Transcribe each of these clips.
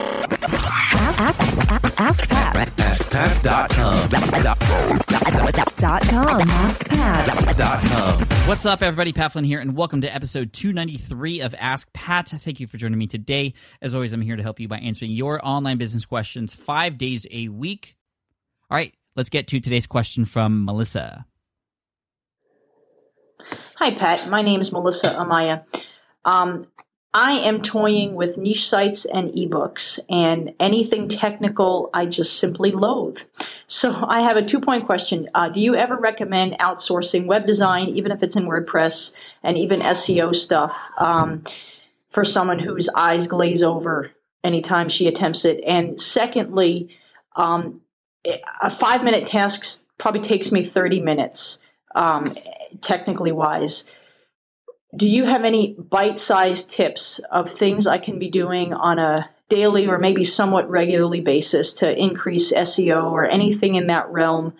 Ask, ask, ask Pat. AskPat.com. Dot com. Ask Pat. Dot com. What's up, everybody? Pat Flynn here, and welcome to episode 293 of Ask Pat. Thank you for joining me today. As always, I'm here to help you by answering your online business questions five days a week. All right, let's get to today's question from Melissa. Hi, Pat. My name is Melissa Amaya. Um, I am toying with niche sites and ebooks, and anything technical I just simply loathe. So I have a two point question. Uh, do you ever recommend outsourcing web design, even if it's in WordPress, and even SEO stuff um, for someone whose eyes glaze over anytime she attempts it? And secondly, um, a five minute task probably takes me 30 minutes, um, technically wise do you have any bite-sized tips of things I can be doing on a daily or maybe somewhat regularly basis to increase SEO or anything in that realm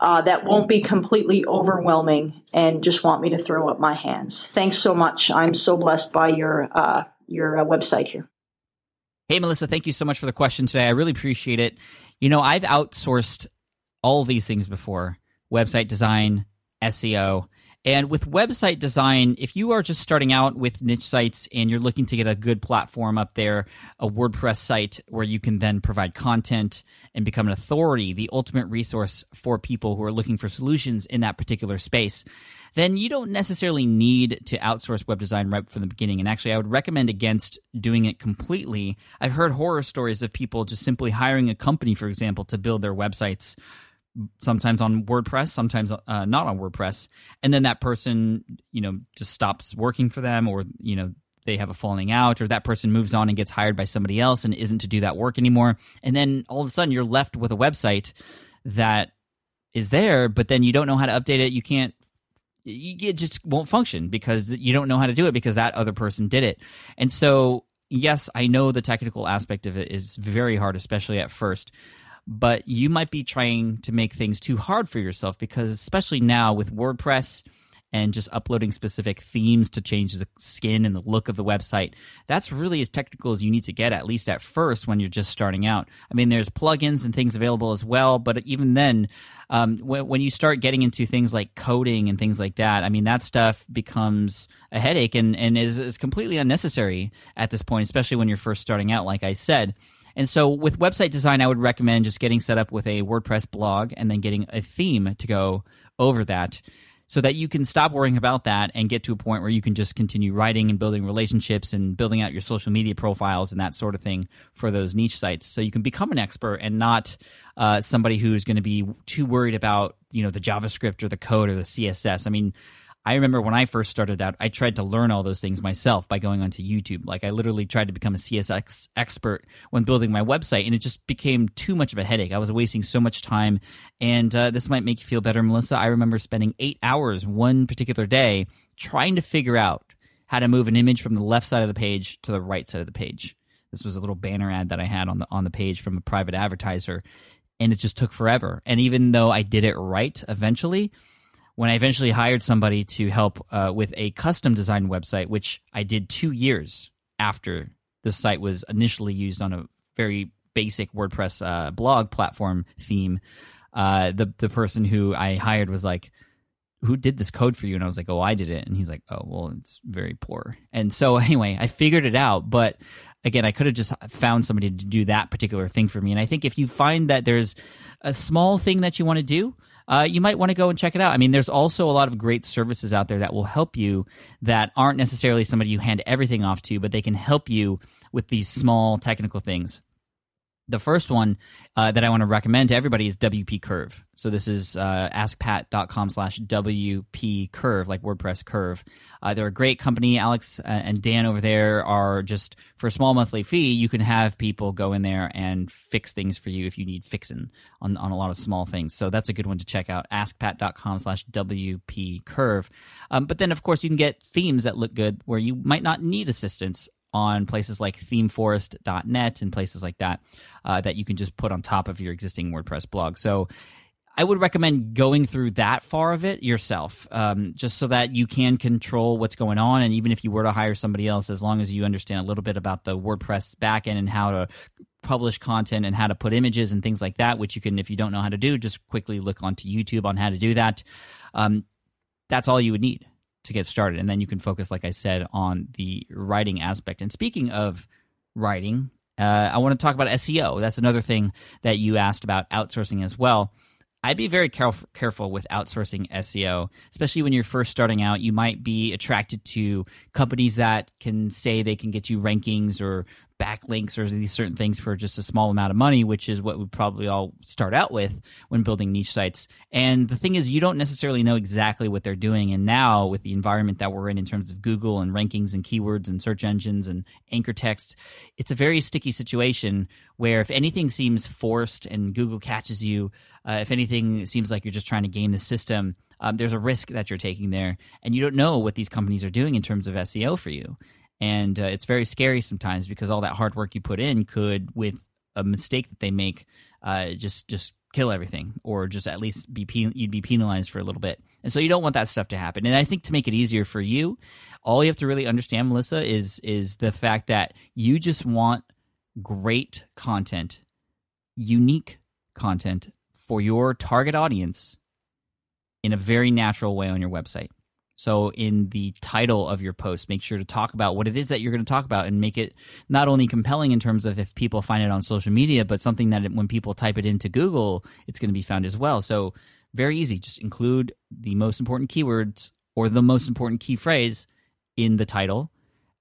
uh, that won't be completely overwhelming and just want me to throw up my hands? Thanks so much. I'm so blessed by your uh, your uh, website here. Hey, Melissa, thank you so much for the question today. I really appreciate it. You know, I've outsourced all these things before website design, SEO. And with website design, if you are just starting out with niche sites and you're looking to get a good platform up there, a WordPress site where you can then provide content and become an authority, the ultimate resource for people who are looking for solutions in that particular space, then you don't necessarily need to outsource web design right from the beginning. And actually, I would recommend against doing it completely. I've heard horror stories of people just simply hiring a company, for example, to build their websites sometimes on WordPress, sometimes uh, not on WordPress, and then that person, you know, just stops working for them, or you know, they have a falling out, or that person moves on and gets hired by somebody else and isn't to do that work anymore, and then all of a sudden you're left with a website that is there, but then you don't know how to update it. You can't. It just won't function because you don't know how to do it because that other person did it, and so yes, I know the technical aspect of it is very hard, especially at first but you might be trying to make things too hard for yourself because, especially now with WordPress and just uploading specific themes to change the skin and the look of the website, that's really as technical as you need to get, at least at first when you're just starting out. I mean, there's plugins and things available as well, but even then, um, when, when you start getting into things like coding and things like that, I mean, that stuff becomes a headache and, and is, is completely unnecessary at this point, especially when you're first starting out, like I said. And so with website design, I would recommend just getting set up with a WordPress blog and then getting a theme to go over that so that you can stop worrying about that and get to a point where you can just continue writing and building relationships and building out your social media profiles and that sort of thing for those niche sites. So you can become an expert and not uh, somebody who's going to be too worried about you know the JavaScript or the code or the CSS. I mean, I remember when I first started out, I tried to learn all those things myself by going onto YouTube. Like I literally tried to become a CSS expert when building my website, and it just became too much of a headache. I was wasting so much time, and uh, this might make you feel better, Melissa. I remember spending eight hours one particular day trying to figure out how to move an image from the left side of the page to the right side of the page. This was a little banner ad that I had on the on the page from a private advertiser, and it just took forever. And even though I did it right eventually when I eventually hired somebody to help uh, with a custom design website, which I did two years after the site was initially used on a very basic WordPress uh, blog platform theme, uh, the the person who I hired was like, "Who did this code for you?" And I was like, "Oh, I did it." And he's like, "Oh, well, it's very poor." And so anyway, I figured it out, but again, I could have just found somebody to do that particular thing for me. And I think if you find that there's a small thing that you want to do, uh, you might want to go and check it out. I mean, there's also a lot of great services out there that will help you that aren't necessarily somebody you hand everything off to, but they can help you with these small technical things. The first one uh, that I want to recommend to everybody is WP Curve. So this is uh, askpat.com slash WP Curve, like WordPress Curve. Uh, they're a great company. Alex uh, and Dan over there are just, for a small monthly fee, you can have people go in there and fix things for you if you need fixing on, on a lot of small things. So that's a good one to check out, askpat.com slash WP Curve. Um, but then, of course, you can get themes that look good where you might not need assistance on places like themeforest.net and places like that uh, that you can just put on top of your existing WordPress blog. So I would recommend going through that far of it yourself, um, just so that you can control what's going on. And even if you were to hire somebody else, as long as you understand a little bit about the WordPress backend and how to publish content and how to put images and things like that, which you can, if you don't know how to do, just quickly look onto YouTube on how to do that. Um, that's all you would need to get started. And then you can focus, like I said, on the writing aspect. And speaking of writing, uh, I want to talk about SEO. That's another thing that you asked about outsourcing as well. I'd be very caref- careful with outsourcing SEO, especially when you're first starting out. You might be attracted to companies that can say they can get you rankings or backlinks or these certain things for just a small amount of money, which is what we probably all start out with when building niche sites. And the thing is, you don't necessarily know exactly what they're doing. And now, with the environment that we're in, in terms of Google and rankings and keywords and search engines and anchor text, it's a very sticky situation where if anything seems forced and Google catches you, uh, if anything seems like you're just trying to game the system, um, there's a risk that you're taking there, and you don't know what these companies are doing in terms of SEO for you and uh, it's very scary sometimes because all that hard work you put in could, with a mistake that they make, uh, just just kill everything, or just at least be pen- you'd be penalized for a little bit. And so you don't want that stuff to happen. And I think to make it easier for you, all you have to really understand, Melissa, is is the fact that you just want great content, unique content for your target audience in a very natural way on your website. So, in the title of your post, make sure to talk about what it is that you're going to talk about and make it not only compelling in terms of if people find it on social media, but something that when people type it into Google, it's going to be found as well. So, very easy. Just include the most important keywords or the most important key phrase in the title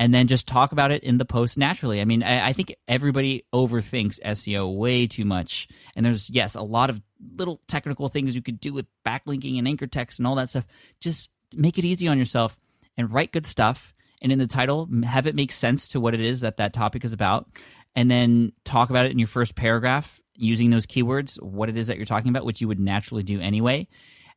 and then just talk about it in the post naturally. I mean, I, I, think everybody overthinks SEO way too much. And there's, yes, a lot of little technical things you could do with backlinking and anchor text and all that stuff. Just make it easy on yourself and write good stuff. And in the title, have it make sense to what it is that that topic is about. And then talk about it in your first paragraph using those keywords, what it is that you're talking about, which you would naturally do anyway.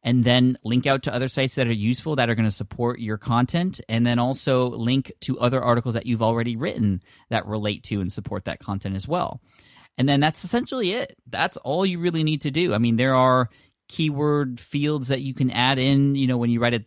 And then link out to other sites that are useful that are going to support your content. And then also link to other articles that you've already written that relate to and support that content as well. And then that's essentially it. That's all you really need to do. I mean, there are keyword fields that you can add in, you know, when you write a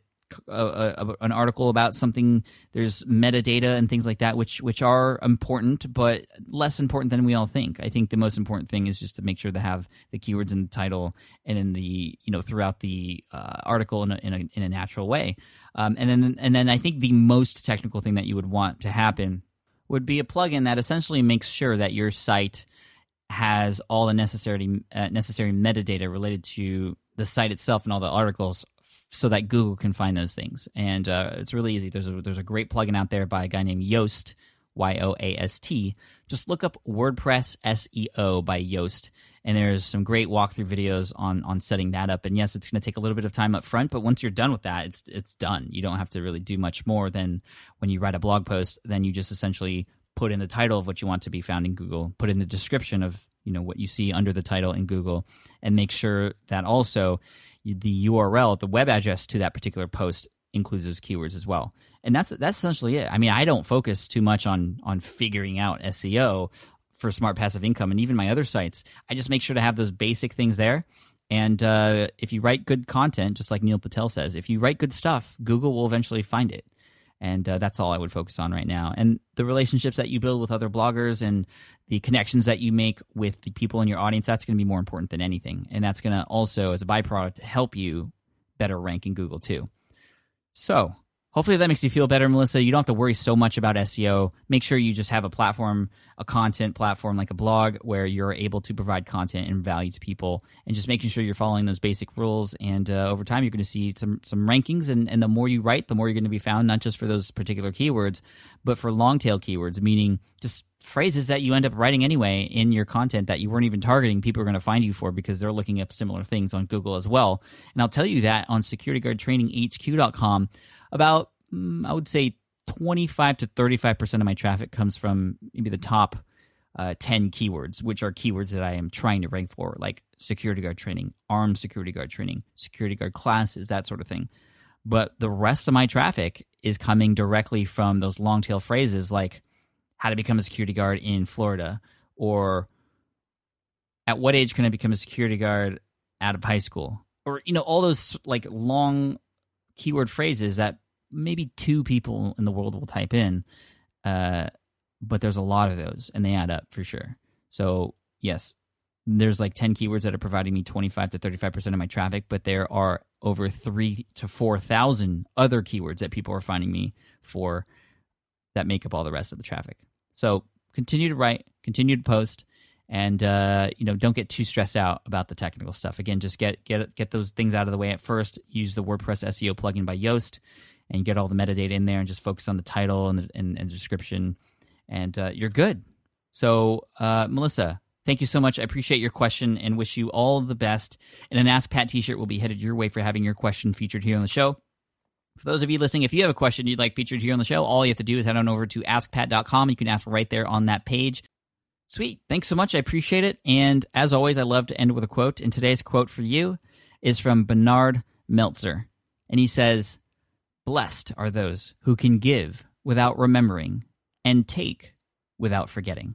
a, a, an article about something there's metadata and things like that which which are important but less important than we all think. I think the most important thing is just to make sure to have the keywords in the title and in the you know throughout the uh, article in a, in a, in a natural way. Um, and then and then i think the most technical thing that you would want to happen would be a plugin that essentially makes sure that your site has all the necessary uh, necessary metadata related to the site itself and all the articles so that Google can find those things. And uh, it's really easy. There's a, there's a great plugin out there by a guy named Yoast, Y O A S T. Just look up WordPress SEO by Yoast, and there's some great walkthrough videos on on setting that up. And yes, it's going to take a little bit of time up front, but once you're done with that, it's it's done. You don't have to really do much more than when you write a blog post. Then you just essentially put in the title of what you want to be found in Google, put in the description of you know what you see under the title in Google, and make sure that also the URL, the web address to that particular post includes those keywords as well. And that's that's essentially it. I mean, I don't focus too much on on figuring out SEO for smart passive income and even my other sites. I just make sure to have those basic things there. And uh, if you write good content, just like Neil Patel says, if you write good stuff, Google will eventually find it and uh, that's all I would focus on right now. And the relationships that you build with other bloggers and the connections that you make with the people in your audience, that's going to be more important than anything. And that's going to also, as a byproduct, help you better rank in Google too. So Hopefully that makes you feel better, Melissa. You don't have to worry so much about SEO. Make sure you just have a platform, a content platform like a blog where you're able to provide content and value to people and just making sure you're following those basic rules. And uh, over time, you're going to see some, some rankings. And, and the more you write, the more you're going to be found, not just for those particular keywords, but for long tail keywords, meaning just phrases that you end up writing anyway in your content that you weren't even targeting people are going to find you for because they're looking up similar things on google as well and i'll tell you that on securityguardtraininghq.com about mm, I would say 25 to 35 percent of my traffic comes from maybe the top uh, 10 keywords, which are keywords that I am trying to rank for, like security guard training, armed security guard training, security guard classes, that sort of thing. But the rest of my traffic is coming directly from those long tail phrases like how to become a security guard in Florida or at what age can I become a security guard out of high school, or you know, all those like long keyword phrases that maybe two people in the world will type in. Uh, but there's a lot of those, and they add up for sure. So yes, there's like 10 keywords that are providing me 25 to 35% of my traffic, but there are over three to 4,000 other keywords that people are finding me for that make up all the rest of the traffic. So continue to write, continue to post, and uh, you know don't get too stressed out about the technical stuff. Again, just get get get those things out of the way at first. Use the WordPress SEO plugin by Yoast, and get all the metadata in there, and just focus on the title and the, and, and description, and uh, you're good. So, uh, Melissa, thank you so much. I appreciate your question and wish you all the best. And an Ask Pat T-shirt will be headed your way for having your question featured here on the show. For those of you listening, if you have a question you'd like featured here on the show, all you have to do is head on over to askpat.com. You can ask right there on that page. Sweet. Thanks so much. I appreciate it. And as always, I love to end with a quote. And today's quote for you is from Bernard Meltzer. And he says, Blessed are those who can give without remembering and take without forgetting.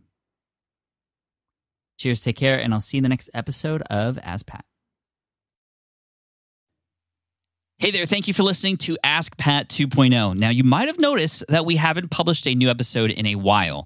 Cheers, take care, and I'll see you in the next episode of Ask Pat. Hey there, thank you for listening to Ask Pat 2.0. Now, you might have noticed that we haven't published a new episode in a while.